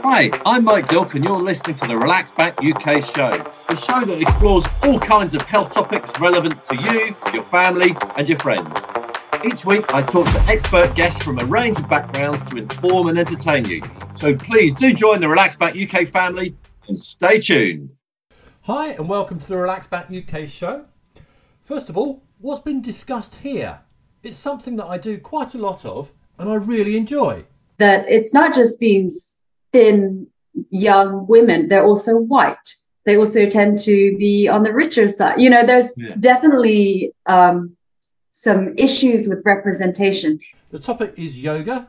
Hi, I'm Mike Dilk, and you're listening to the Relax Back UK show, the show that explores all kinds of health topics relevant to you, your family, and your friends. Each week, I talk to expert guests from a range of backgrounds to inform and entertain you. So please do join the Relax Back UK family and stay tuned. Hi, and welcome to the Relax Back UK show. First of all, what's been discussed here? It's something that I do quite a lot of and I really enjoy. That it's not just being thin young women, they're also white. They also tend to be on the richer side. You know, there's yeah. definitely um, some issues with representation. The topic is yoga.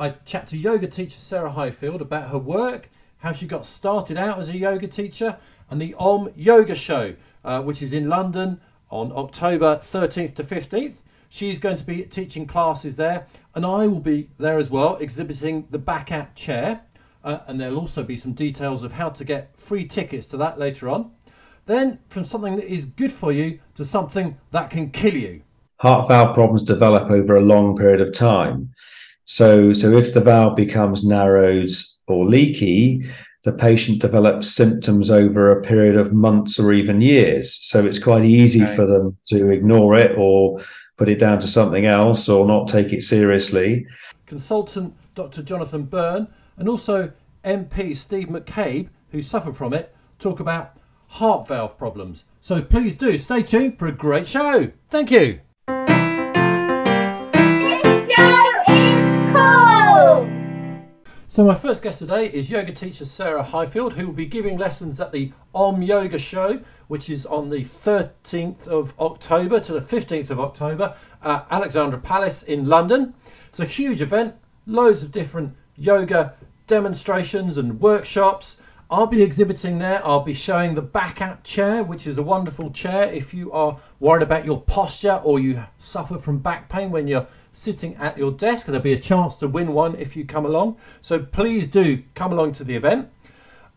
I chat to yoga teacher Sarah Highfield about her work, how she got started out as a yoga teacher, and the Om Yoga Show, uh, which is in London on October 13th to 15th. She's going to be teaching classes there, and I will be there as well, exhibiting the back out chair. Uh, and there'll also be some details of how to get free tickets to that later on. Then, from something that is good for you to something that can kill you. Heart valve problems develop over a long period of time. So, so if the valve becomes narrowed or leaky, the patient develops symptoms over a period of months or even years. So it's quite easy okay. for them to ignore it or put it down to something else or not take it seriously. Consultant Dr. Jonathan Byrne and also MP Steve McCabe, who suffer from it, talk about heart valve problems. So please do stay tuned for a great show. Thank you. This show is cool. So my first guest today is yoga teacher Sarah Highfield, who will be giving lessons at the Om Yoga Show, which is on the 13th of October to the 15th of October at Alexandra Palace in London. It's a huge event, loads of different yoga demonstrations and workshops. I'll be exhibiting there. I'll be showing the back out chair, which is a wonderful chair if you are worried about your posture or you suffer from back pain when you're sitting at your desk. There'll be a chance to win one if you come along. So please do come along to the event.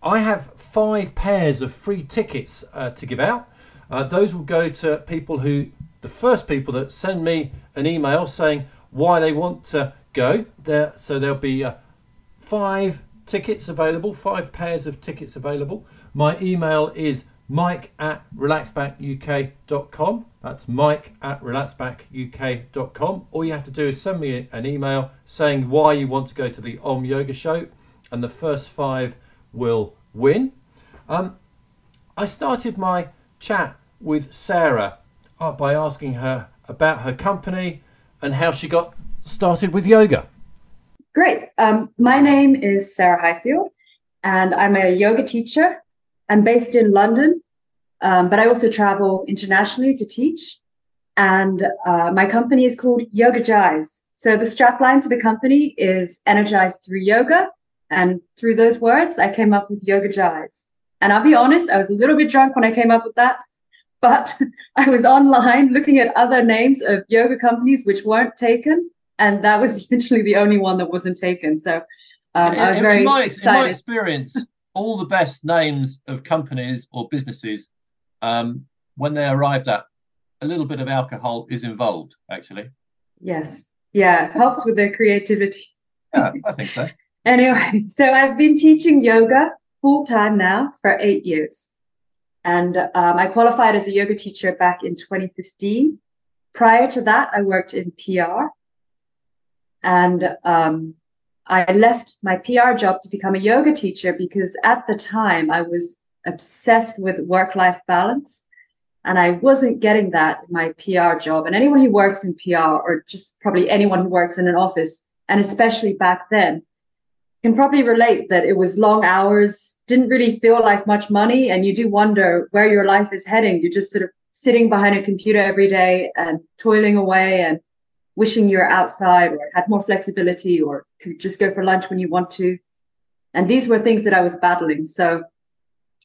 I have five pairs of free tickets uh, to give out. Uh, those will go to people who, the first people that send me an email saying why they want to go. There, so there'll be uh, five tickets available, five pairs of tickets available. My email is mike at relaxbackuk.com. That's mike at relaxbackuk.com. All you have to do is send me an email saying why you want to go to the Om Yoga Show, and the first five will win. Um, I started my chat with Sarah uh, by asking her about her company and how she got started with yoga. Great. Um, my name is Sarah Highfield, and I'm a yoga teacher I'm based in London, um, but I also travel internationally to teach. And uh, my company is called Yoga Jais. So the strapline to the company is energized through yoga. And through those words, I came up with Yoga Jais. And I'll be honest, I was a little bit drunk when I came up with that. But I was online looking at other names of yoga companies which weren't taken. And that was literally the only one that wasn't taken. So um, I was very in my, excited. In my experience, all the best names of companies or businesses, um, when they arrived at, a little bit of alcohol is involved, actually. Yes. Yeah, helps with their creativity. Yeah, I think so. anyway, so I've been teaching yoga full time now for eight years. And um, I qualified as a yoga teacher back in 2015. Prior to that, I worked in PR. And um, I left my PR job to become a yoga teacher because at the time I was obsessed with work life balance and I wasn't getting that in my PR job. And anyone who works in PR, or just probably anyone who works in an office, and especially back then, can probably relate that it was long hours, didn't really feel like much money. And you do wonder where your life is heading. You're just sort of sitting behind a computer every day and toiling away and wishing you're outside or had more flexibility or could just go for lunch when you want to. And these were things that I was battling. So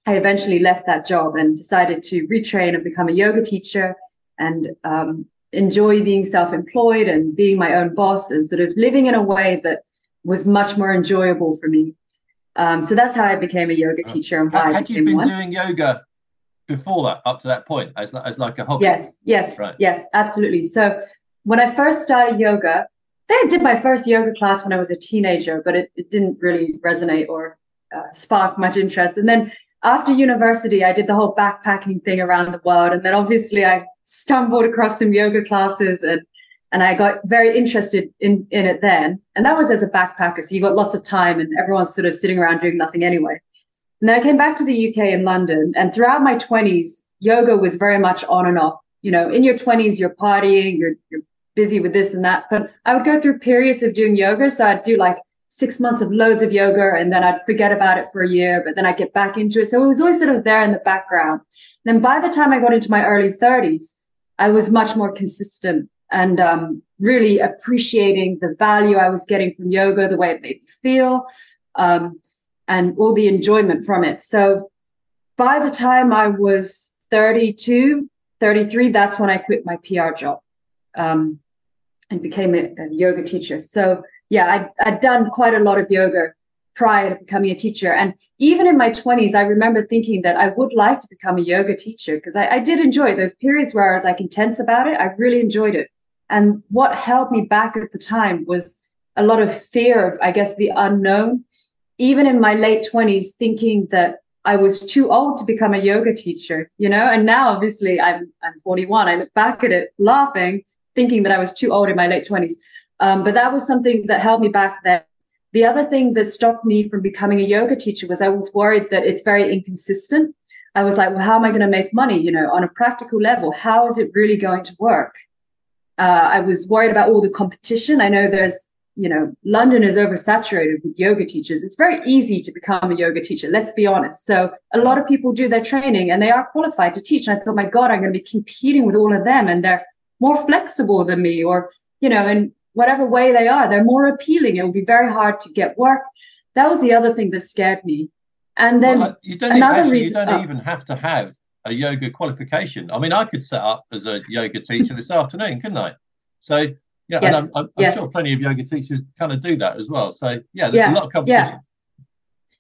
I eventually left that job and decided to retrain and become a yoga teacher and um, enjoy being self employed and being my own boss and sort of living in a way that was much more enjoyable for me. Um, so that's how I became a yoga uh, teacher and why had you been one. doing yoga before that, up to that point, as, as like a hobby? Yes, yes, right. yes, absolutely. So when I first started yoga, I did my first yoga class when I was a teenager, but it, it didn't really resonate or uh, spark much interest. And then after university, I did the whole backpacking thing around the world. And then obviously I stumbled across some yoga classes and and I got very interested in, in it then. And that was as a backpacker. So you've got lots of time and everyone's sort of sitting around doing nothing anyway. And then I came back to the UK in London. And throughout my 20s, yoga was very much on and off. You know, in your 20s, you're partying, you're, you're busy with this and that. But I would go through periods of doing yoga. So I'd do like six months of loads of yoga and then I'd forget about it for a year, but then I'd get back into it. So it was always sort of there in the background. Then by the time I got into my early 30s, I was much more consistent and um, really appreciating the value I was getting from yoga, the way it made me feel, um, and all the enjoyment from it. So by the time I was 32, 33, that's when I quit my PR job um, and became a, a yoga teacher. So yeah, I'd, I'd done quite a lot of yoga prior to becoming a teacher. And even in my 20s, I remember thinking that I would like to become a yoga teacher because I, I, did enjoy those periods where I was like intense about it. I really enjoyed it. And what held me back at the time was a lot of fear of, I guess, the unknown. Even in my late 20s, thinking that I was too old to become a yoga teacher, you know? And now, obviously, I'm, I'm 41. I look back at it laughing, thinking that I was too old in my late 20s. Um, but that was something that held me back then. The other thing that stopped me from becoming a yoga teacher was I was worried that it's very inconsistent. I was like, well, how am I going to make money? You know, on a practical level, how is it really going to work? Uh, I was worried about all the competition. I know there's, you know, London is oversaturated with yoga teachers. It's very easy to become a yoga teacher. Let's be honest. So a lot of people do their training and they are qualified to teach. And I thought, my God, I'm going to be competing with all of them and they're more flexible than me or, you know, and whatever way they are, they're more appealing. It will be very hard to get work. That was the other thing that scared me. And then well, you don't another actually, reason, you don't oh. even have to have a yoga qualification. I mean, I could set up as a yoga teacher this afternoon, couldn't I? So yeah, yes. and I'm, I'm, yes. sure plenty of yoga teachers kind of do that as well. So yeah, there's yeah. a lot of competition. Yeah.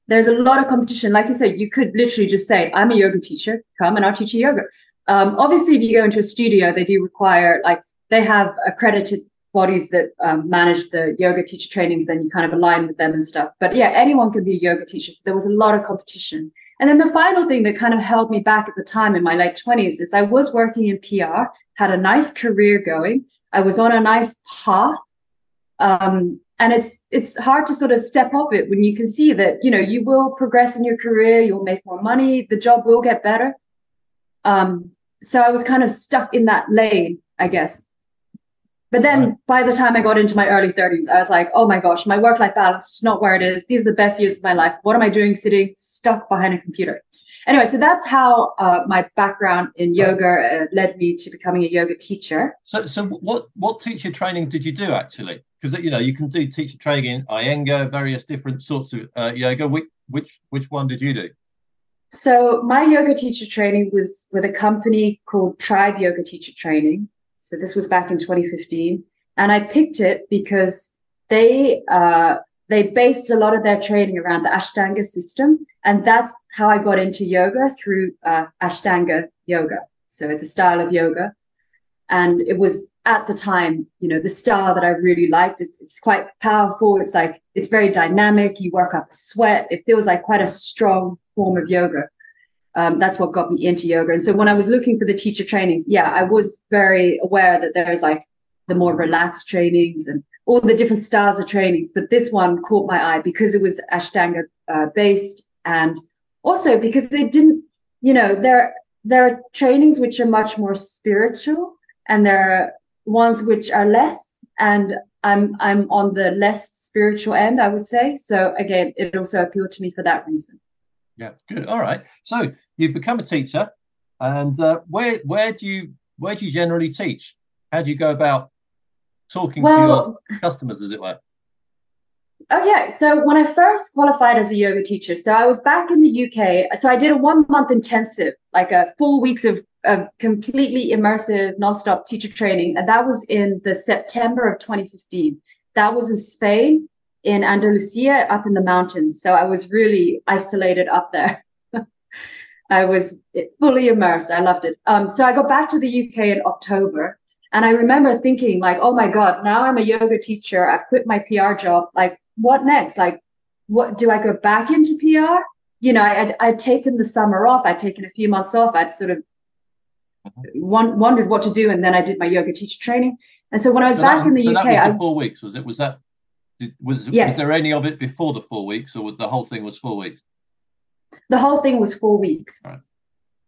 There's a lot of competition. Like you said, you could literally just say, "I'm a yoga teacher. Come and I'll teach you yoga." Um, obviously, if you go into a studio, they do require like they have accredited bodies that um, manage the yoga teacher trainings, then you kind of align with them and stuff. But yeah, anyone can be a yoga teacher. So there was a lot of competition. And then the final thing that kind of held me back at the time in my late 20s is I was working in PR, had a nice career going. I was on a nice path. Um, and it's it's hard to sort of step off it when you can see that you know you will progress in your career you'll make more money the job will get better um, so i was kind of stuck in that lane i guess but then right. by the time I got into my early 30s, I was like, oh my gosh, my work life balance is not where it is. These are the best years of my life. What am I doing sitting stuck behind a computer? Anyway, so that's how uh, my background in yoga uh, led me to becoming a yoga teacher. So, so what what teacher training did you do actually? Because you know you can do teacher training in Iyengar, various different sorts of uh, yoga. Which, which which one did you do? So my yoga teacher training was with a company called Tribe Yoga Teacher Training, so this was back in 2015, and I picked it because they uh, they based a lot of their training around the Ashtanga system, and that's how I got into yoga through uh, Ashtanga yoga. So it's a style of yoga, and it was at the time, you know, the style that I really liked. It's it's quite powerful. It's like it's very dynamic. You work up a sweat. It feels like quite a strong form of yoga um, that's what got me into yoga. And so when I was looking for the teacher trainings, yeah, I was very aware that there's like the more relaxed trainings and all the different styles of trainings. But this one caught my eye because it was Ashtanga uh, based and also because it didn't, you know, there there are trainings which are much more spiritual and there are ones which are less. And I'm I'm on the less spiritual end, I would say. So again, it also appealed to me for that reason. Yeah, good. All right. So you've become a teacher, and uh, where where do you where do you generally teach? How do you go about talking well, to your customers, as it were? Okay, so when I first qualified as a yoga teacher, so I was back in the UK. So I did a one month intensive, like a four weeks of, of completely immersive, nonstop teacher training, and that was in the September of 2015. That was in Spain in Andalusia up in the mountains. So I was really isolated up there. I was fully immersed. I loved it. Um, so I got back to the UK in October And I remember thinking, like, oh my God, now I'm a yoga teacher. I quit my PR job. Like, what next? Like, what do I go back into PR? You know, I'd, I'd taken the summer off. I'd taken a few months off. I'd sort of mm-hmm. wondered what to do. And then I did my yoga teacher training. And so when I was so back that, in the so UK, that was I, the four weeks, was it? Was that did, was Yes. was there any of it before the four weeks, or was the whole thing was four weeks? the whole thing was four weeks. Right.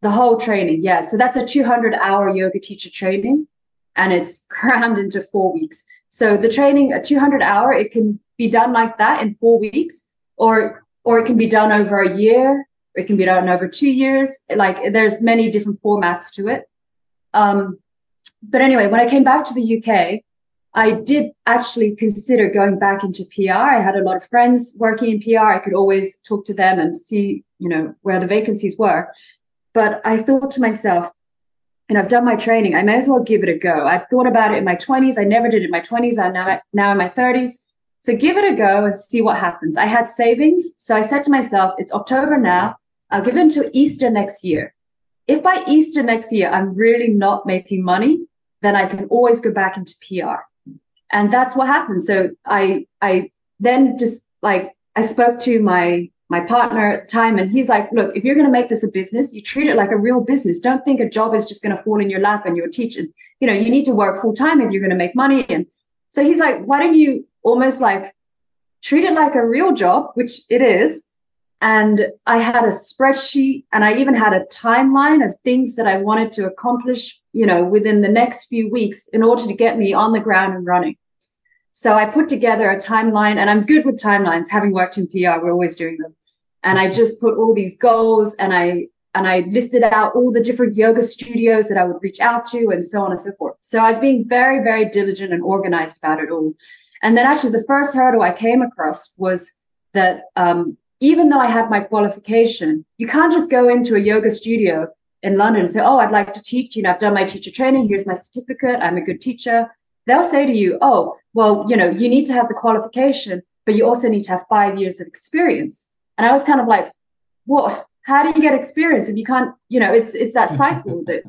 The whole training, yeah. So that's a 200 hour yoga teacher training, and it's crammed into four weeks. So the training, a 200 hour, it can be done like that in four weeks, or or it can be done over a year. It can be done over two years. Like there's many different formats to it. Um, but anyway, when I came back to the UK, I did actually consider going back into PR. I had a lot of friends working in PR. I could always talk to them and see, you know, where the vacancies were. But I thought to myself, and I've done my training, I may as well give it a go. I've thought about it in my 20s. I never did it in my 20s. I'm now, now in my 30s. So give it a go and see what happens. I had savings. So I said to myself, it's October now. I'll give it until Easter next year. If by Easter next year I'm really not making money, then I can always go back into PR and that's what happened. So i i then just like i spoke to my my partner at the time and he's like look if you're going to make this a business you treat it like a real business. Don't think a job is just going to fall in your lap and you're teaching. You know you need to work full time if you're going to make money. And so he's like why don't you almost like treat it like a real job which it is and i had a spreadsheet and i even had a timeline of things that i wanted to accomplish you know within the next few weeks in order to get me on the ground and running. So i put together a timeline and i'm good with timelines having worked in pr we're always doing them. And i just put all these goals and i and i listed out all the different yoga studios that i would reach out to and so on and so forth. So i was being very very diligent and organized about it all. And then actually the first hurdle i came across was that um, even though I had my qualification, you can't just go into a yoga studio in London and say, Oh, I'd like to teach. You know, I've done my teacher training. Here's my certificate. I'm a good teacher. They'll say to you, Oh, well, you know, you need to have the qualification, but you also need to have five years of experience. And I was kind of like, Well, how do you get experience if you can't, you know, it's it's that cycle that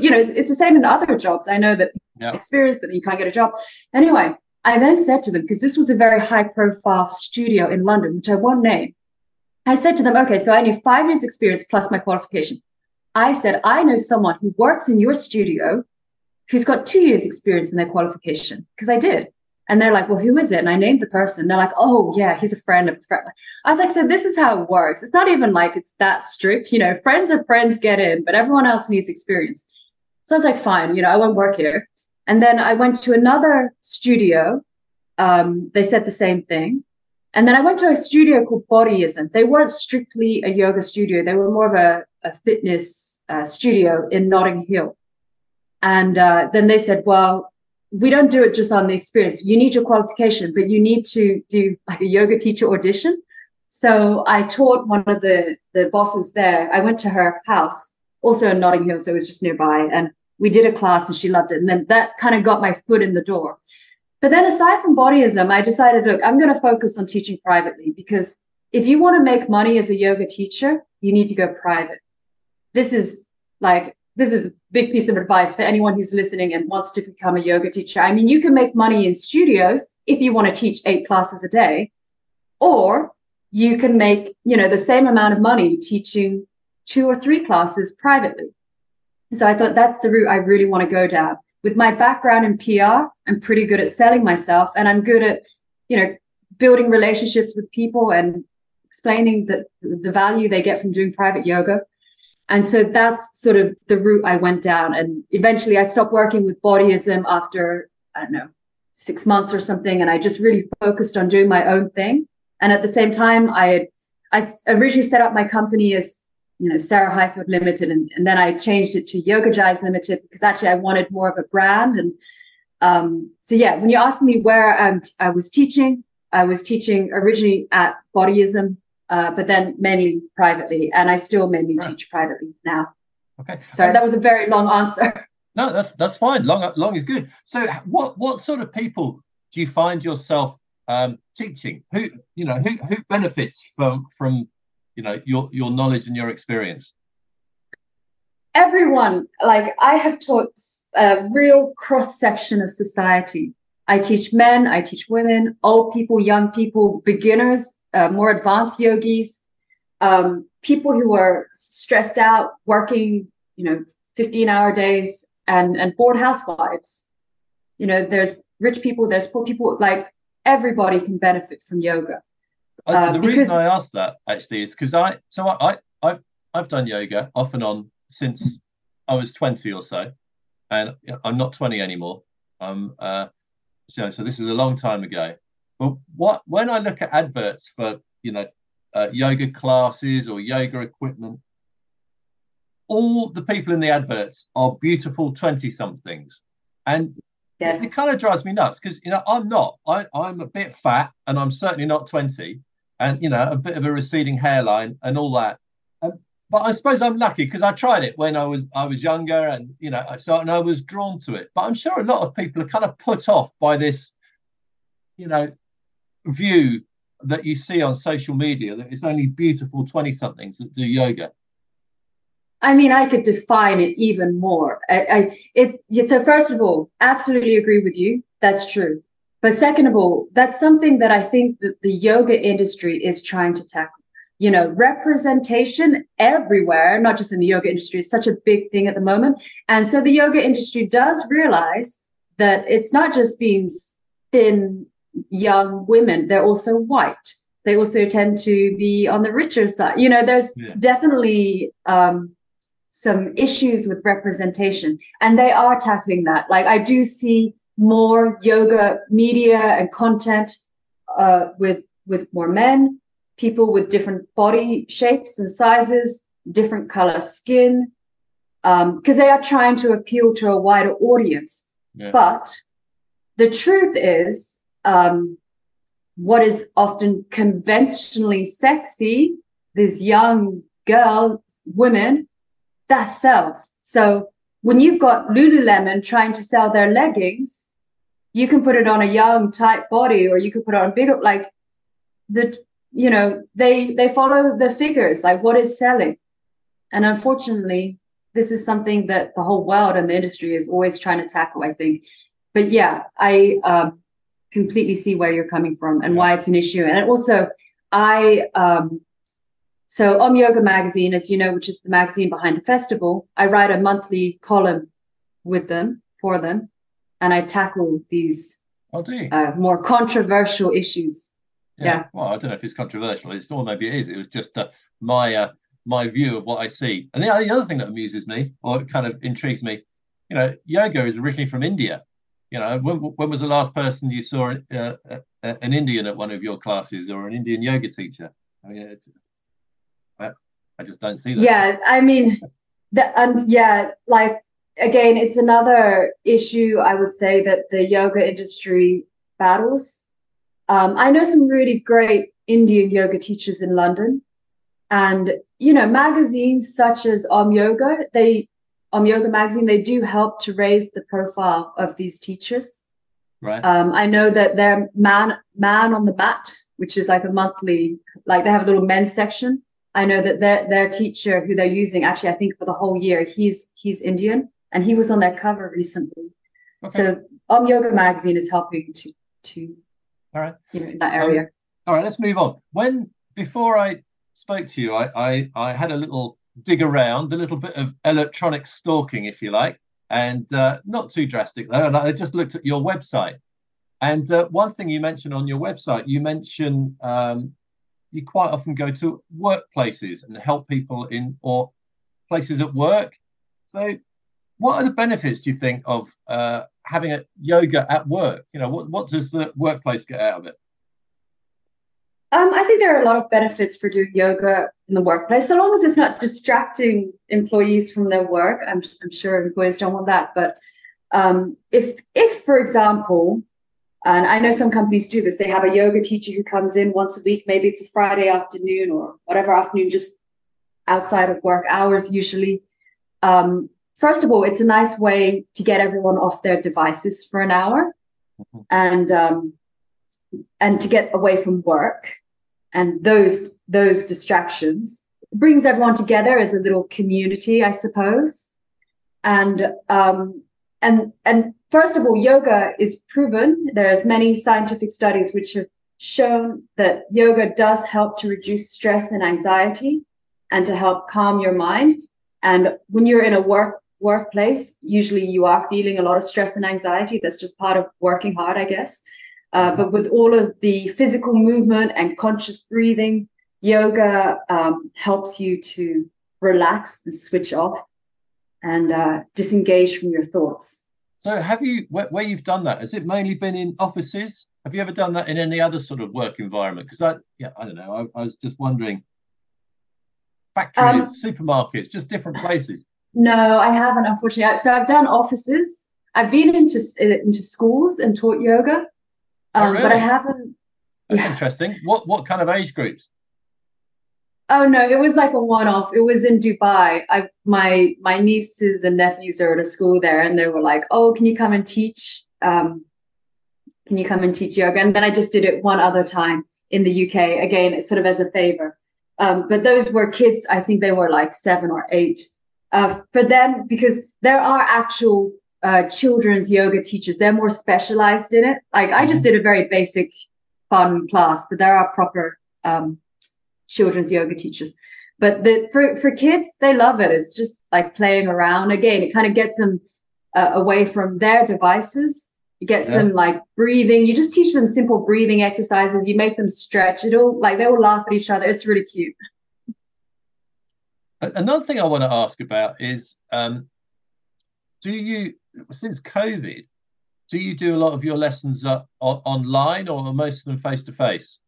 you know, it's, it's the same in other jobs. I know that Yeah. experience, but you can't get a job. Anyway, I then said to them, because this was a very high profile studio in London, which I won't name. I said to them, okay, so I need five years experience plus my qualification. I said, I know someone who works in your studio who's got two years experience in their qualification because I did. And they're like, well, who is it? And I named the person. They're like, oh, yeah, he's a friend of a friend. I was like, so this is how it works. It's not even like it's that strict. You know, friends are friends get in, but everyone else needs experience. So I was like, fine, you know, I won't work here. And then I went to another studio. Um, they said the same thing. And then I went to a studio called Bodyism. They weren't strictly a yoga studio, they were more of a, a fitness uh, studio in Notting Hill. And uh, then they said, well, we don't do it just on the experience. You need your qualification, but you need to do like a yoga teacher audition. So I taught one of the, the bosses there. I went to her house, also in Notting Hill, so it was just nearby. And we did a class and she loved it. And then that kind of got my foot in the door. But then aside from bodyism, I decided, look, I'm going to focus on teaching privately because if you want to make money as a yoga teacher, you need to go private. This is like, this is a big piece of advice for anyone who's listening and wants to become a yoga teacher. I mean, you can make money in studios if you want to teach eight classes a day, or you can make, you know, the same amount of money teaching two or three classes privately. So I thought that's the route I really want to go down. With my background in PR, I'm pretty good at selling myself and I'm good at, you know, building relationships with people and explaining the, the value they get from doing private yoga. And so that's sort of the route I went down. And eventually I stopped working with bodyism after, I don't know, six months or something. And I just really focused on doing my own thing. And at the same time, I had, I originally set up my company as you know, Sarah Highfield Limited, and, and then I changed it to Yoga Jives Limited because actually I wanted more of a brand. And um, so, yeah, when you ask me where um, I was teaching, I was teaching originally at Bodyism, uh, but then mainly privately, and I still mainly right. teach privately now. Okay. Sorry, that was a very long answer. No, that's that's fine. Long long is good. So, what what sort of people do you find yourself um, teaching? Who you know who who benefits from from you know your your knowledge and your experience everyone, like I have taught a real cross section of society. I teach men, I teach women, old people, young people, beginners, uh, more advanced yogis, um, people who are stressed out, working, you know, 15 hour days and, and bored housewives. You know, there's rich people, there's poor people, like everybody can benefit from yoga. Uh, the because... reason I asked that actually is because I, so I, I, I've, I've done yoga off and on since I was 20 or so, and I'm not 20 anymore. Um, uh, so, so this is a long time ago. But what when I look at adverts for you know uh, yoga classes or yoga equipment, all the people in the adverts are beautiful 20 somethings, and yes. it, it kind of drives me nuts because you know I'm not. I I'm a bit fat and I'm certainly not 20, and you know a bit of a receding hairline and all that um, but I suppose I'm lucky because I tried it when I was I was younger, and you know, so and I was drawn to it. But I'm sure a lot of people are kind of put off by this, you know, view that you see on social media that it's only beautiful twenty somethings that do yoga. I mean, I could define it even more. I, I it so first of all, absolutely agree with you. That's true. But second of all, that's something that I think that the yoga industry is trying to tackle you know, representation everywhere, not just in the yoga industry, is such a big thing at the moment. And so the yoga industry does realize that it's not just being thin, young women, they're also white. They also tend to be on the richer side. You know, there's yeah. definitely um, some issues with representation, and they are tackling that. Like, I do see more yoga media and content uh, with with more men people with different body shapes and sizes, different color skin, because um, they are trying to appeal to a wider audience. Yeah. But the truth is, um, what is often conventionally sexy, these young girls, women, that sells. So when you've got Lululemon trying to sell their leggings, you can put it on a young, tight body, or you can put it on bigger. Like the you know they they follow the figures like what is selling and unfortunately this is something that the whole world and the industry is always trying to tackle i think but yeah i um, completely see where you're coming from and why it's an issue and also i um, so om yoga magazine as you know which is the magazine behind the festival i write a monthly column with them for them and i tackle these oh, uh, more controversial issues yeah. yeah. Well, I don't know if it's controversial. It's or maybe it is. It was just uh, my uh, my view of what I see. And the, the other thing that amuses me, or kind of intrigues me, you know, yoga is originally from India. You know, when, when was the last person you saw uh, uh, an Indian at one of your classes or an Indian yoga teacher? I mean, it's I, I just don't see that. Yeah, I mean, the, and yeah, like again, it's another issue I would say that the yoga industry battles um, I know some really great Indian yoga teachers in London, and you know magazines such as Om Yoga, they Om Yoga magazine, they do help to raise the profile of these teachers. Right. Um, I know that their man man on the mat, which is like a monthly, like they have a little men's section. I know that their their teacher who they're using actually, I think for the whole year, he's he's Indian and he was on their cover recently. Okay. So Om Yoga magazine is helping to to all right. You know, in that area. Um, all right, let's move on. When before I spoke to you, I, I I had a little dig around, a little bit of electronic stalking, if you like, and uh, not too drastic though. And I just looked at your website, and uh, one thing you mentioned on your website, you mentioned um, you quite often go to workplaces and help people in or places at work. So, what are the benefits do you think of uh, having a yoga at work? You know, what, what does the workplace get out of it? Um, I think there are a lot of benefits for doing yoga in the workplace, so long as it's not distracting employees from their work. I'm, I'm sure employees don't want that, but um, if, if, for example, and I know some companies do this, they have a yoga teacher who comes in once a week. Maybe it's a Friday afternoon or whatever afternoon, just outside of work hours usually. Um, first of all, it's a nice way to get everyone off their devices for an hour, mm-hmm. and um, and to get away from work and those those distractions. It brings everyone together as a little community, I suppose. and um, and and first of all, yoga is proven. There's many scientific studies which have shown that yoga does help to reduce stress and anxiety, and to help calm your mind. And when you're in a work workplace, usually you are feeling a lot of stress and anxiety. That's just part of working hard, I guess. Uh, but with all of the physical movement and conscious breathing, yoga um, helps you to relax and switch off and uh, disengage from your thoughts. So, have you where, where, you've done that? Has it mainly been in offices? Have you ever done that in any other sort of work environment? Because I, yeah, I don't know. I, I was just wondering. Factories, um, supermarkets, just different places. No, I haven't, unfortunately. So I've done offices. I've been into into schools and taught yoga, oh, um, oh, really? but I haven't. That's yeah. interesting. What what kind of age groups? Oh no, it was like a one-off. It was in Dubai. I my my nieces and nephews are at a school there, and they were like, "Oh, can you come and teach? Um, can you come and teach yoga?" And then I just did it one other time in the UK. Again, it's sort of as a favor. Um, but those were kids. I think they were like seven or eight. Uh, for them, because there are actual uh, children's yoga teachers. They're more specialized in it. Like I just mm-hmm. did a very basic, fun class, but there are proper um, children's yoga teachers. But the for for kids, they love it. It's just like playing around. Again, it kind of gets them uh, away from their devices. You get yeah. some like breathing. You just teach them simple breathing exercises. You make them stretch. It all like they will laugh at each other. It's really cute. Another thing I want to ask about is um, do you since COVID, do you do a lot of your lessons uh, online or most of them face to face?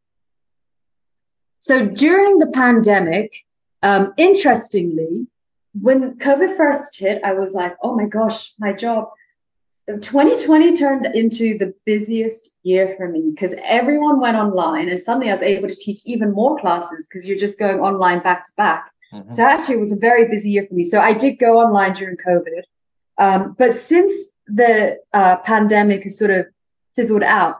So during the pandemic, um, interestingly, when COVID first hit, I was like, oh my gosh, my job. 2020 turned into the busiest year for me because everyone went online and suddenly I was able to teach even more classes because you're just going online back to back. Mm-hmm. So actually, it was a very busy year for me. So I did go online during COVID. Um, but since the uh, pandemic has sort of fizzled out,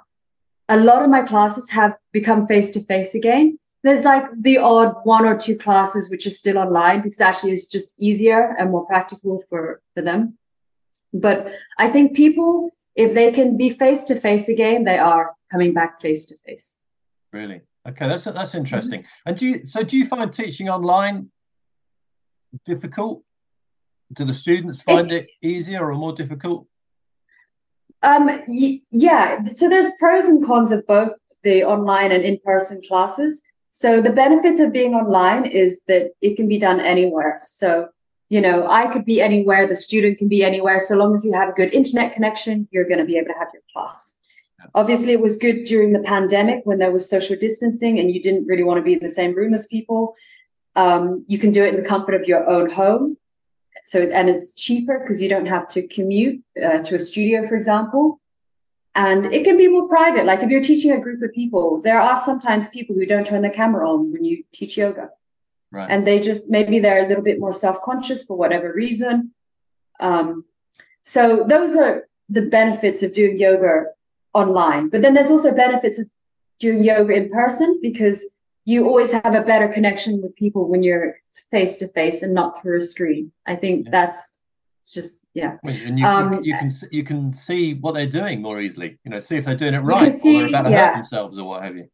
a lot of my classes have become face to face again there's like the odd one or two classes which are still online because actually it's just easier and more practical for for them. But i think people if they can be face to face again they are coming back face to face really? Okay that's that's interesting. Mm-hmm. and do you so do you find teaching online difficult? Do the students find it, it easier or more difficult? Um y- yeah so there's pros and cons of both the online and in-person classes so the benefits of being online is that it can be done anywhere. So, you know, I could be anywhere, the student can be anywhere. So long as you have a good internet connection, you're going to be able to have your class. Obviously, it was good during the pandemic when there was social distancing and you didn't really want to be in the same room as people. Um, you can do it in the comfort of your own home. So, and it's cheaper because you don't have to commute uh, to a studio, for example. And it can be more private. Like if you're teaching a group of people, there are sometimes people who don't turn the camera on when you teach yoga. Right. And they just maybe they're a little bit more self-conscious for whatever reason. Um, so those are the benefits of doing yoga online. But then there's also benefits of doing yoga in person because you always have a better connection with people when you're face to face and not through a screen. I think yeah. that's it's just yeah. And you, um, you, can you can see what they're doing more easily. You know, see if they're doing it right see, or they're about to yeah. hurt themselves or what have you.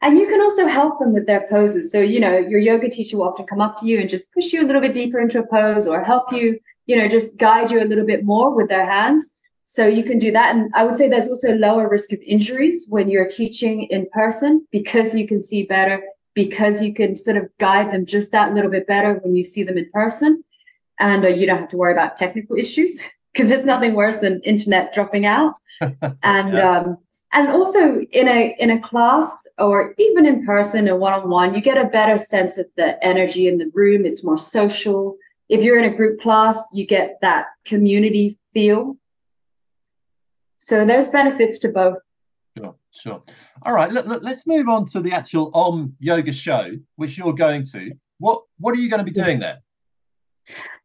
And you can also help them with their poses. So you know, your yoga teacher will often come up to you and just push you a little bit deeper into a pose, or help you, you know, just guide you a little bit more with their hands. So you can do that. And I would say there's also lower risk of injuries when you're teaching in person because you can see better, because you can sort of guide them just that little bit better when you see them in person and uh, you don't have to worry about technical issues because there's nothing worse than internet dropping out. And yeah. um, and also in a in a class or even in person or one-on-one you get a better sense of the energy in the room. It's more social. If you're in a group class you get that community feel. So there's benefits to both. Sure sure. All right look, look, let's move on to the actual om yoga show which you're going to. What what are you going to be doing there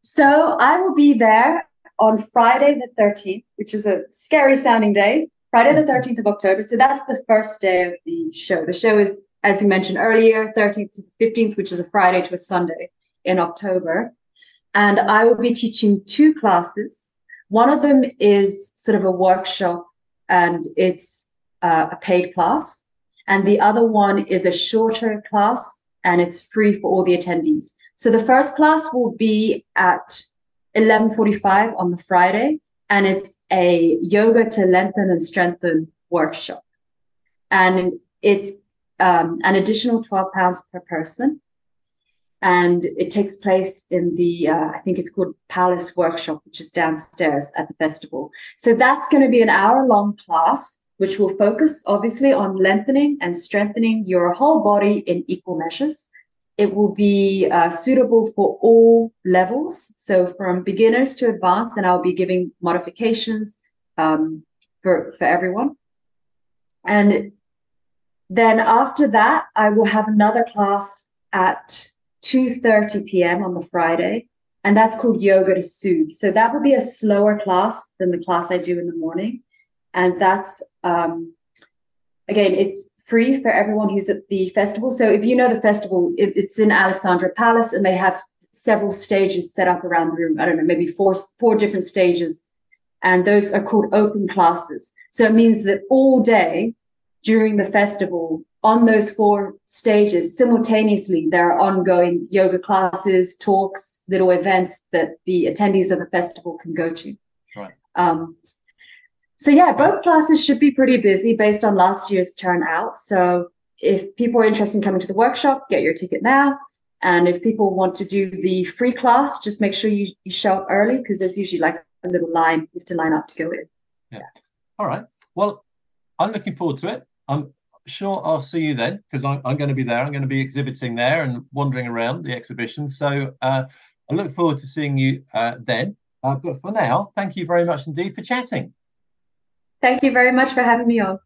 so I will be there on Friday the 13th, which is a scary sounding day, Friday the 13th of October. So that's the first day of the show. The show is, as you mentioned earlier, 13th to 15th, which is a Friday to a Sunday in October. and I will be teaching two classes. One of them is sort of a workshop and it's uh, a paid class. And the other one is a shorter class and it's free for all the attendees. So the first class will be at 11:45 on the Friday and it's a yoga to lengthen and strengthen workshop. And it's um, an additional 12 pounds per person. And it takes place in the uh, i think it's called palace workshop which is downstairs at the festival. So that's going to be an hour long class which will focus obviously on lengthening and strengthening your whole body in equal measures it will be uh, suitable for all levels so from beginners to advanced and i'll be giving modifications um, for for everyone and then after that i will have another class at 2.30 p.m. on the Friday, and that's called Yoga to Soothe. So that will be a slower class than the class I do in the morning. And that's, um, again, it's free for everyone who's at the festival. So if you know the festival, it, it's in Alexandra Palace, and they have several stages set up around the room. I don't know, maybe four, four different stages. And those are called open classes. So it means that all day during the festival, on those four stages simultaneously there are ongoing yoga classes talks little events that the attendees of the festival can go to right um, so yeah both classes should be pretty busy based on last year's turnout so if people are interested in coming to the workshop get your ticket now and if people want to do the free class just make sure you, you show up early because there's usually like a little line you have to line up to go in yeah all right well i'm looking forward to it i'm sure I'll see you then because I'm, I'm, going to be there. I'm going to be exhibiting there and wandering around the exhibition. So uh, I look forward to seeing you uh, then. Uh, but for now, thank you very much indeed for chatting. Thank you very much for having me on.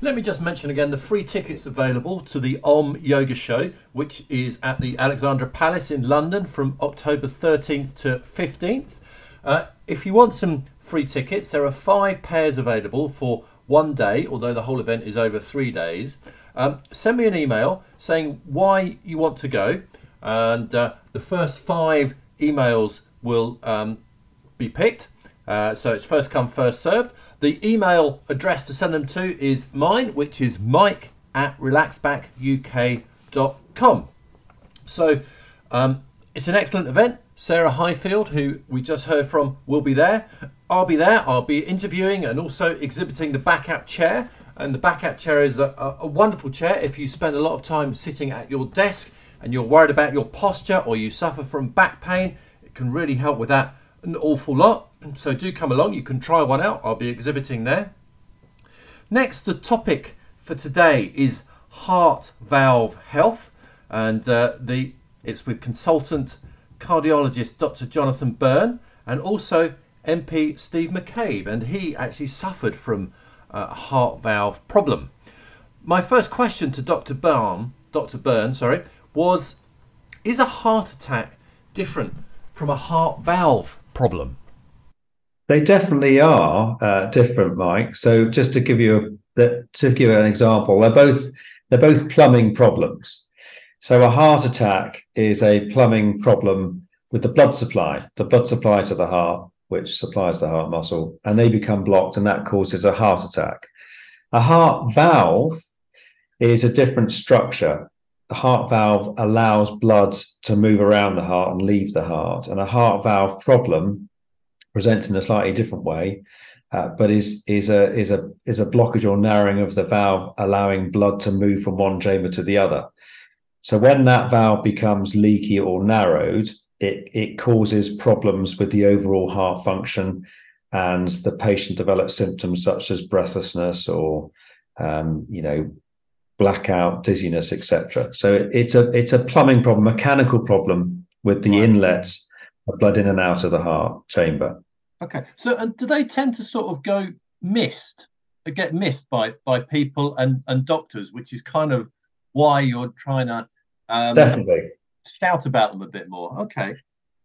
Let me just mention again the free tickets available to the Om Yoga Show, which is at the Alexandra Palace in London from October 13th to 15th. Uh, if you want some free tickets, there are five pairs available for one day, although the whole event is over three days, um, send me an email saying why you want to go. And uh, the first five emails will um, be picked. Uh, so it's first come, first served. The email address to send them to is mine, which is mike at relaxbackuk.com. So um, it's an excellent event. Sarah Highfield, who we just heard from, will be there. I'll be there. I'll be interviewing and also exhibiting the back chair. And the back chair is a, a wonderful chair if you spend a lot of time sitting at your desk and you're worried about your posture or you suffer from back pain. It can really help with that an awful lot. So do come along. You can try one out. I'll be exhibiting there. Next, the topic for today is heart valve health, and uh, the it's with consultant cardiologist Dr. Jonathan Byrne and also MP Steve McCabe, and he actually suffered from a heart valve problem. My first question to Dr. Byrne, Dr. Byrne, sorry, was: Is a heart attack different from a heart valve problem? They definitely are uh, different, Mike. So just to give you a, to give an example, they're both they're both plumbing problems. So a heart attack is a plumbing problem with the blood supply, the blood supply to the heart which supplies the heart muscle, and they become blocked, and that causes a heart attack. A heart valve is a different structure. The heart valve allows blood to move around the heart and leave the heart, and a heart valve problem presents in a slightly different way, uh, but is is a is a is a blockage or narrowing of the valve, allowing blood to move from one chamber to the other. So when that valve becomes leaky or narrowed, it it causes problems with the overall heart function, and the patient develops symptoms such as breathlessness or um, you know blackout, dizziness, etc. So it, it's a it's a plumbing problem, mechanical problem with the right. inlet of blood in and out of the heart chamber. Okay, so and do they tend to sort of go missed, get missed by by people and and doctors, which is kind of why you're trying to um, definitely shout about them a bit more. Okay.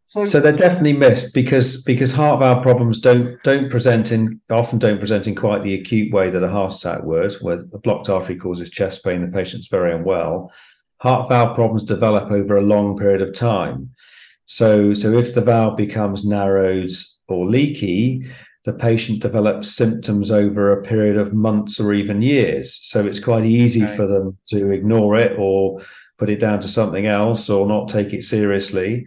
So, so they're definitely missed because because heart valve problems don't don't present in often don't present in quite the acute way that a heart attack would, where a blocked artery causes chest pain, the patient's very unwell. Heart valve problems develop over a long period of time. So, so if the valve becomes narrowed or leaky, the patient develops symptoms over a period of months or even years. So it's quite easy okay. for them to ignore it or put it down to something else or not take it seriously.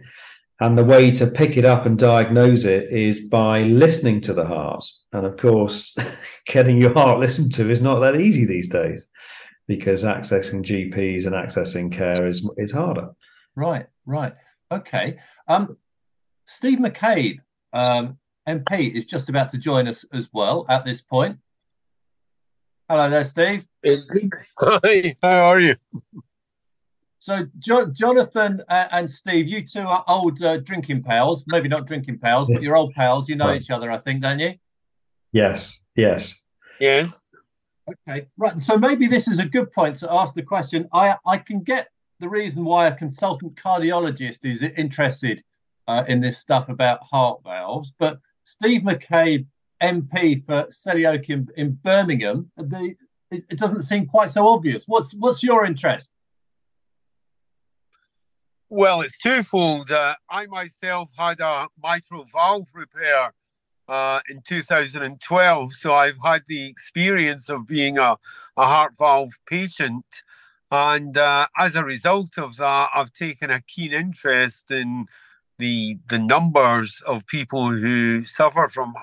And the way to pick it up and diagnose it is by listening to the heart. And of course, getting your heart listened to is not that easy these days because accessing GPs and accessing care is is harder. Right, right. Okay. Um, Steve McCabe, um, MP, is just about to join us as well at this point. Hello there, Steve. Hi, how are you? So, jo- Jonathan uh, and Steve, you two are old uh, drinking pals. Maybe not drinking pals, but you're old pals. You know right. each other, I think, don't you? Yes. Yes. Yes. Okay. Right. So maybe this is a good point to ask the question. I I can get the reason why a consultant cardiologist is interested uh, in this stuff about heart valves, but Steve McCabe, MP for Selly Oak in, in Birmingham, the, it, it doesn't seem quite so obvious. What's what's your interest? Well, it's twofold. Uh, I myself had a mitral valve repair uh, in 2012, so I've had the experience of being a, a heart valve patient. And uh, as a result of that, I've taken a keen interest in the the numbers of people who suffer from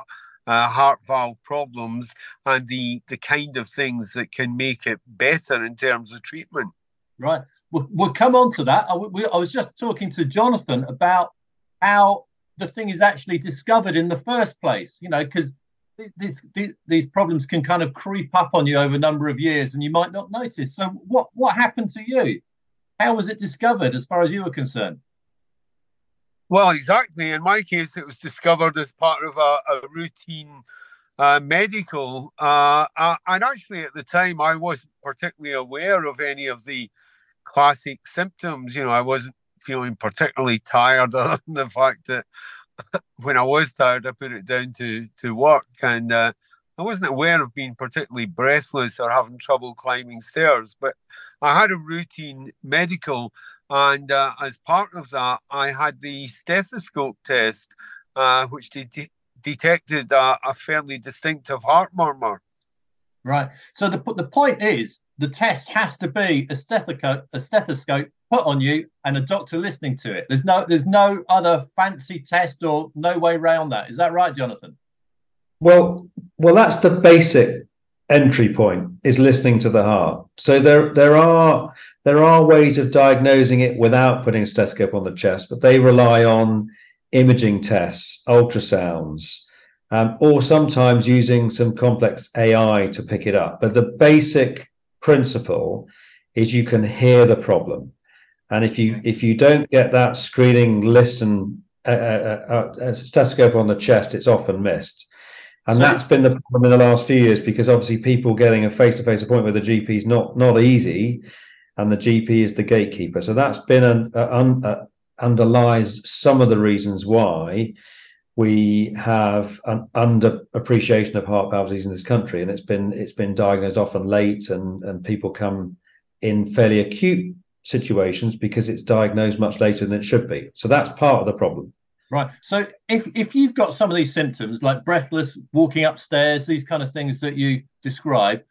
uh, heart valve problems and the the kind of things that can make it better in terms of treatment. Right we'll, come on to that. I, we, I was just talking to Jonathan about how the thing is actually discovered in the first place. You know, because these, these these problems can kind of creep up on you over a number of years, and you might not notice. So, what what happened to you? How was it discovered, as far as you were concerned? Well, exactly. In my case, it was discovered as part of a, a routine uh, medical. Uh, uh, and actually, at the time, I wasn't particularly aware of any of the classic symptoms. You know, I wasn't feeling particularly tired other than the fact that when I was tired, I put it down to to work, and uh, I wasn't aware of being particularly breathless or having trouble climbing stairs. But I had a routine medical, and uh, as part of that, I had the stethoscope test, uh, which de- detected a fairly distinctive heart murmur. Right. So the the point is the test has to be a stethoscope, a stethoscope put on you and a doctor listening to it. There's no there's no other fancy test or no way around that. Is that right, Jonathan? Well, well, that's the basic entry point is listening to the heart. So there there are there are ways of diagnosing it without putting a stethoscope on the chest, but they rely on imaging tests, ultrasounds, um, or sometimes using some complex AI to pick it up. But the basic principle is you can hear the problem. And if you if you don't get that screening listen uh, uh, uh, stethoscope on the chest it's often missed. And so, that's been the problem in the last few years because obviously people getting a face-to-face appointment with the gp is not not easy. And the gp is the gatekeeper. So that's been an uh, underlies some of the reasons why we have an under appreciation of heart valve disease in this country, and it's been it's been diagnosed often late, and and people come in fairly acute situations because it's diagnosed much later than it should be. So that's part of the problem. Right. So if if you've got some of these symptoms like breathless, walking upstairs, these kind of things that you describe,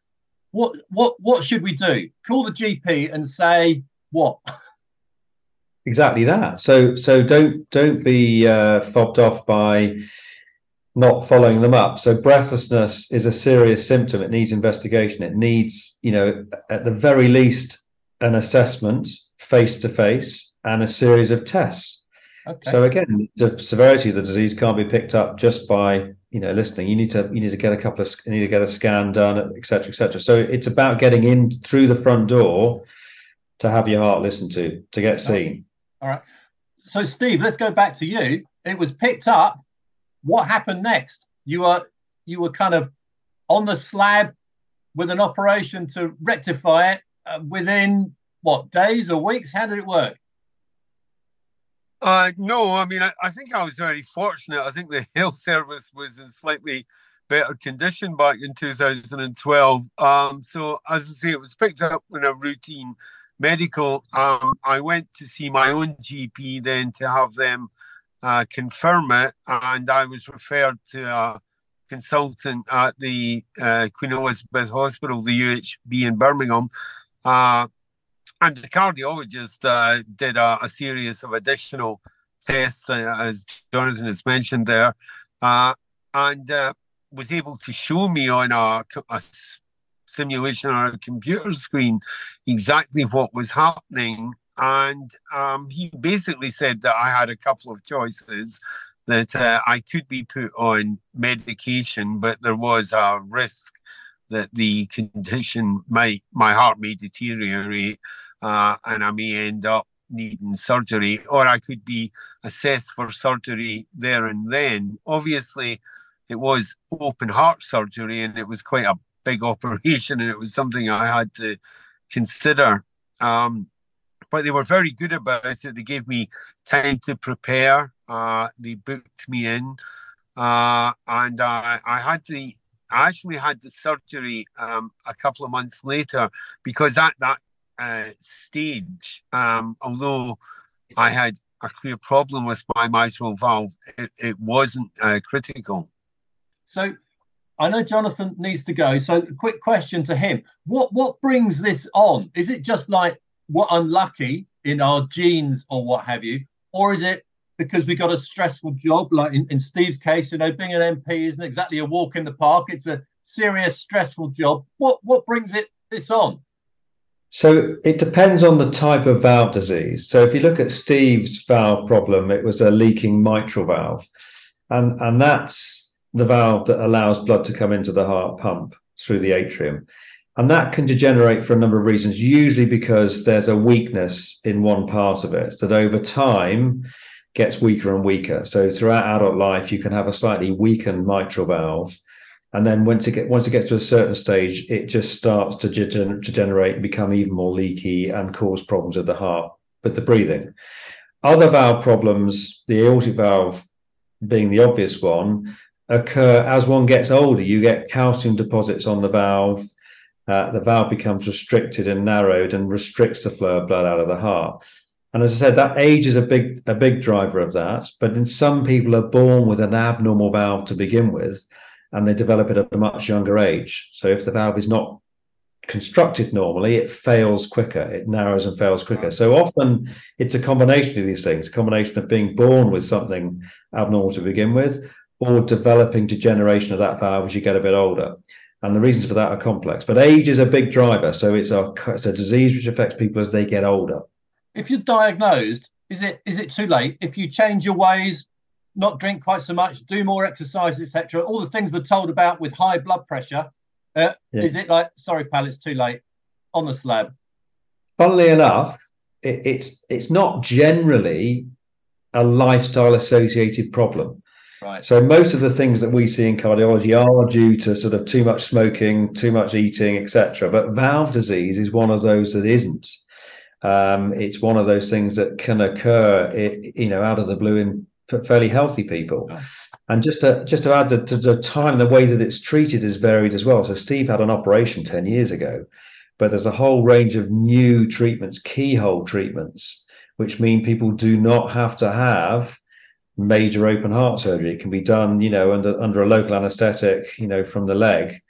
what what what should we do? Call the GP and say what? exactly that. So so don't don't be uh, fobbed off by not following them up. So breathlessness is a serious symptom. It needs investigation. It needs, you know, at the very least, an assessment face to face and a series of tests. Okay. So again, the severity of the disease can't be picked up just by you know listening. You need to you need to get a couple of you need to get a scan done, etc., etc. So it's about getting in through the front door to have your heart listened to to get seen. All right. So, Steve, let's go back to you. It was picked up. What happened next? You were you were kind of on the slab with an operation to rectify it uh, within what days or weeks? How did it work? Uh, no, I mean, I, I, think I was very fortunate. I think the health service was in slightly better condition back in 2012. Um, so, as I say, it was picked up in a routine medical, um, I went to see my own GP then to have them uh, confirm it, and I was referred to a consultant at the uh, Queen Elizabeth Hospital, the UHB in Birmingham. Uh, and the cardiologist uh, did a, a, series of additional tests, uh, as Jonathan has mentioned there, uh, and was able to show me on a, a simulation on a computer screen exactly what was happening. And um, he basically said that I had a couple of choices that uh, I could be put on medication, but there was a risk that the condition might, my heart may deteriorate uh, and I may end up needing surgery, or I could be assessed for surgery there and then. Obviously, it was open heart surgery and it was quite a big operation and it was something I had to consider. Um, but they were very good about it. They gave me time to prepare. Uh, they booked me in, uh, and uh, I had the I actually had the surgery um, a couple of months later because at that uh, stage, um, although I had a clear problem with my mitral valve, it, it wasn't uh, critical. So I know Jonathan needs to go. So, quick question to him: What what brings this on? Is it just like we're unlucky in our genes or what have you, or is it because we got a stressful job? Like in, in Steve's case, you know, being an MP isn't exactly a walk in the park. It's a serious, stressful job. What what brings it this on? So it depends on the type of valve disease. So if you look at Steve's valve problem, it was a leaking mitral valve, and and that's the valve that allows blood to come into the heart pump through the atrium. And that can degenerate for a number of reasons, usually because there's a weakness in one part of it that over time gets weaker and weaker. So throughout adult life, you can have a slightly weakened mitral valve. And then once it, get, once it gets to a certain stage, it just starts to degenerate and become even more leaky and cause problems with the heart, with the breathing. Other valve problems, the aortic valve being the obvious one, occur as one gets older. You get calcium deposits on the valve. Uh, the valve becomes restricted and narrowed and restricts the flow of blood out of the heart. And as I said, that age is a big a big driver of that. But in some people are born with an abnormal valve to begin with, and they develop it at a much younger age. So if the valve is not constructed normally, it fails quicker, it narrows and fails quicker. So often it's a combination of these things, a combination of being born with something abnormal to begin with, or developing degeneration of that valve as you get a bit older. And the reasons for that are complex. But age is a big driver. So it's a, it's a disease which affects people as they get older. If you're diagnosed, is it is it too late? If you change your ways, not drink quite so much, do more exercise, etc., all the things we're told about with high blood pressure, uh, yeah. is it like, sorry, pal, it's too late on the slab? Funnily enough, it, it's it's not generally a lifestyle associated problem. Right. So most of the things that we see in cardiology are due to sort of too much smoking, too much eating, etc. But valve disease is one of those that isn't. Um, it's one of those things that can occur, you know, out of the blue in fairly healthy people. Oh. And just to just to add that to the time, the way that it's treated is varied as well. So Steve had an operation ten years ago, but there's a whole range of new treatments, keyhole treatments, which mean people do not have to have major open heart surgery. It can be done, you know, under under a local anaesthetic, you know, from the leg.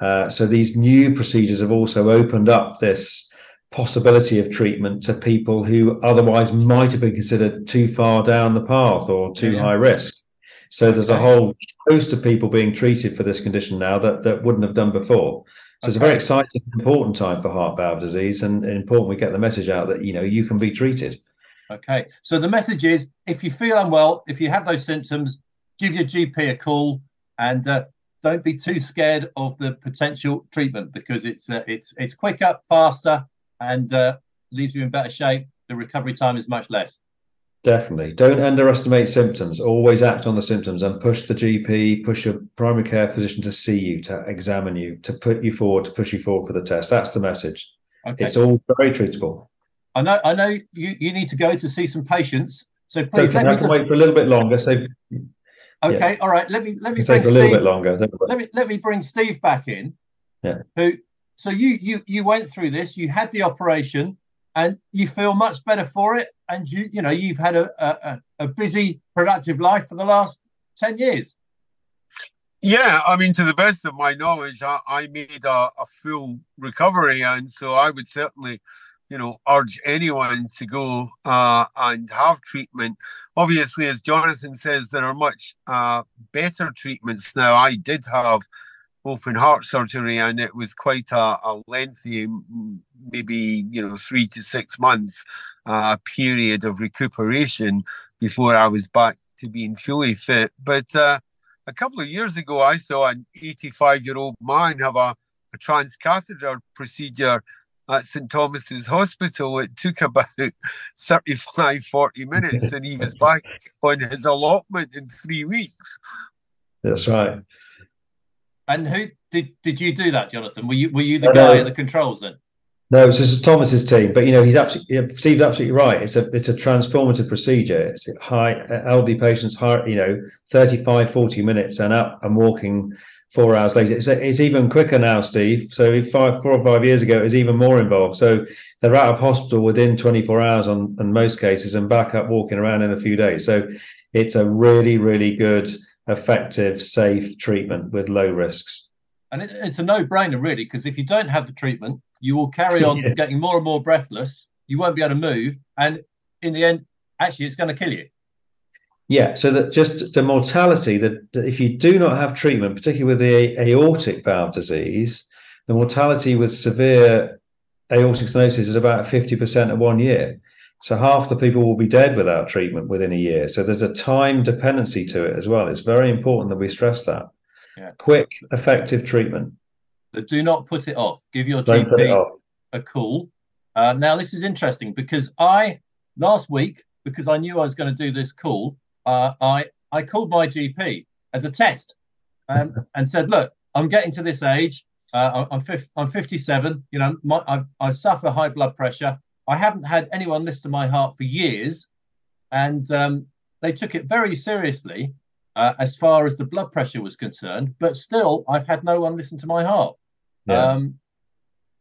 Uh, so these new procedures have also opened up this possibility of treatment to people who otherwise might have been considered too far down the path or too yeah. high risk. So there's okay. a whole host of people being treated for this condition now that, that wouldn't have done before. So okay. it's a very exciting, important time for heart valve disease, and, and important we get the message out that you know you can be treated. Okay. So the message is if you feel unwell, if you have those symptoms, give your GP a call and uh, don't be too scared of the potential treatment because it's uh, it's it's quicker, faster, and uh, leaves you in better shape. The recovery time is much less. Definitely. Don't underestimate symptoms. Always act on the symptoms and push the GP, push your primary care physician to see you, to examine you, to put you forward, to push you forward for the test. That's the message. Okay. It's all very treatable. I know, I know you, you need to go to see some patients. So please let me just... wait for a little bit longer. So okay, yeah. all right. Let me let me take a little bit longer. Let me let me bring Steve back in. Yeah. Who? So you you you went through this. You had the operation. and you feel much better for it. And you, you know, you've had a, a, a busy, productive life for the last 10 years. Yeah, I mean, to the best of my knowledge, I, I made a, a, full recovery, and so I would certainly, you know, urge anyone to go uh, and have treatment. Obviously, as Jonathan says, there are much uh, better treatments now. I did have open heart surgery, and it was quite a, a lengthy, maybe you know, three to six months uh, period of recuperation before I was back to being fully fit. But uh, a couple of years ago, I saw an 85 year old man have a, a transcatheter procedure at St. Thomas's Hospital. It took about 35, 40 minutes, and he was back on his allotment in three weeks. That's right. And who did did you do that, Jonathan? Were you were you the uh, guy at the controls then? No, so it's Thomas's team, but you know he's absolutely Steve's absolutely right. It's a it's a transformative procedure. It's high elderly patients, high, you know, 35, 40 minutes and up and walking four hours later. It's, it's even quicker now, Steve. So five, four or five years ago, it was even more involved. So they're out of hospital within 24 hours on in most cases and back up walking around in a few days. So it's a really, really good, effective, safe treatment with low risks. And it, it's a no-brainer, really, because if you don't have the treatment, you will carry on yeah. getting more and more breathless. You won't be able to move, and in the end, actually, it's going to kill you. Yeah, so that just the mortality that, that if you do not have treatment, particularly with the aortic valve disease, the mortality with severe aortic stenosis is about 50% at one year. So half the people will be dead without treatment within a year. So there's a time dependency to it as well. It's very important that we stress that. Yeah. Quick, effective treatment. But do not put it off. Give your Don't GP a call. Uh, now, this is interesting because I, last week, because I knew I was going to do this call, uh, I, I called my GP as a test um, and said, look, I'm getting to this age. Uh, I'm, I'm 57. You know, my, I, I suffer high blood pressure. I haven't had anyone listen to my heart for years. And um, they took it very seriously uh, as far as the blood pressure was concerned. But still, I've had no one listen to my heart. Yeah. Um,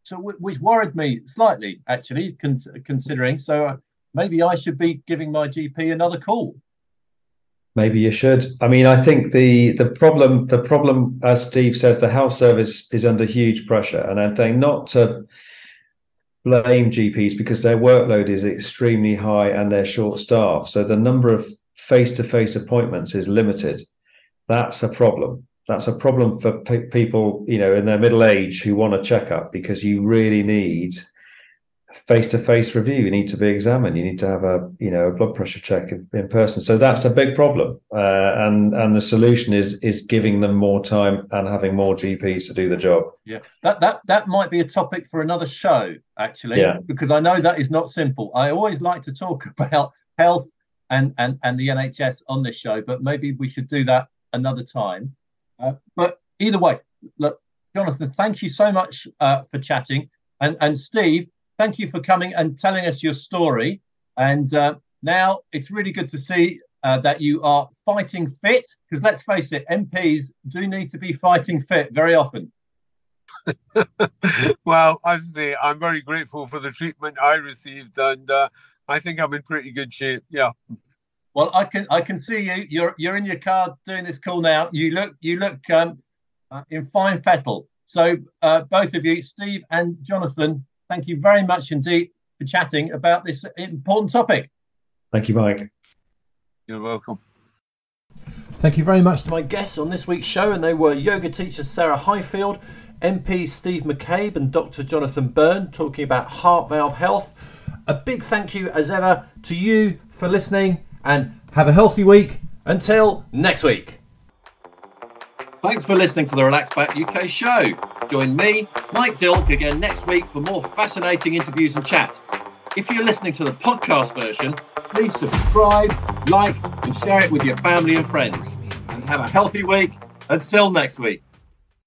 so, which worried me slightly, actually, con- considering. So, uh, maybe I should be giving my GP another call. Maybe you should. I mean, I think the the problem the problem, as Steve says, the health service is under huge pressure, and I think not to blame GPs because their workload is extremely high and they're short staffed. So the number of face to face appointments is limited. That's a problem that's a problem for pe- people you know in their middle age who want a checkup because you really need face-to-face review. You need to be examined. You need to have a you know a blood pressure check in person. So that's a big problem. Uh, and and the solution is is giving them more time and having more gps to do the job. Yeah. That that that might be a topic for another show actually yeah. because i know that is not simple. I always like to talk about health and and and the nhs on this show but maybe we should do that another time. Uh, but either way, look, Jonathan, thank you so much uh, for chatting. And, and Steve, thank you for coming and telling us your story. And uh, now it's really good to see uh, that you are fighting fit, because let's face it, MPs do need to be fighting fit very often. well, as I say, I'm very grateful for the treatment I received, and uh, I think I'm in pretty good shape. Yeah. Well, I can I can see you. You're you're in your car doing this call now. You look you look um, uh, in fine fettle. So uh, both of you, Steve and Jonathan, thank you very much indeed for chatting about this important topic. Thank you, Mike. You're welcome. Thank you very much to my guests on this week's show, and they were yoga teacher Sarah Highfield, MP Steve McCabe, and Dr. Jonathan Byrne talking about heart valve health. A big thank you, as ever, to you for listening and have a healthy week. Until next week. Thanks for listening to the Relax Back UK show. Join me, Mike Dilk, again next week for more fascinating interviews and chat. If you're listening to the podcast version, please subscribe, like, and share it with your family and friends. And have a healthy week. Until next week.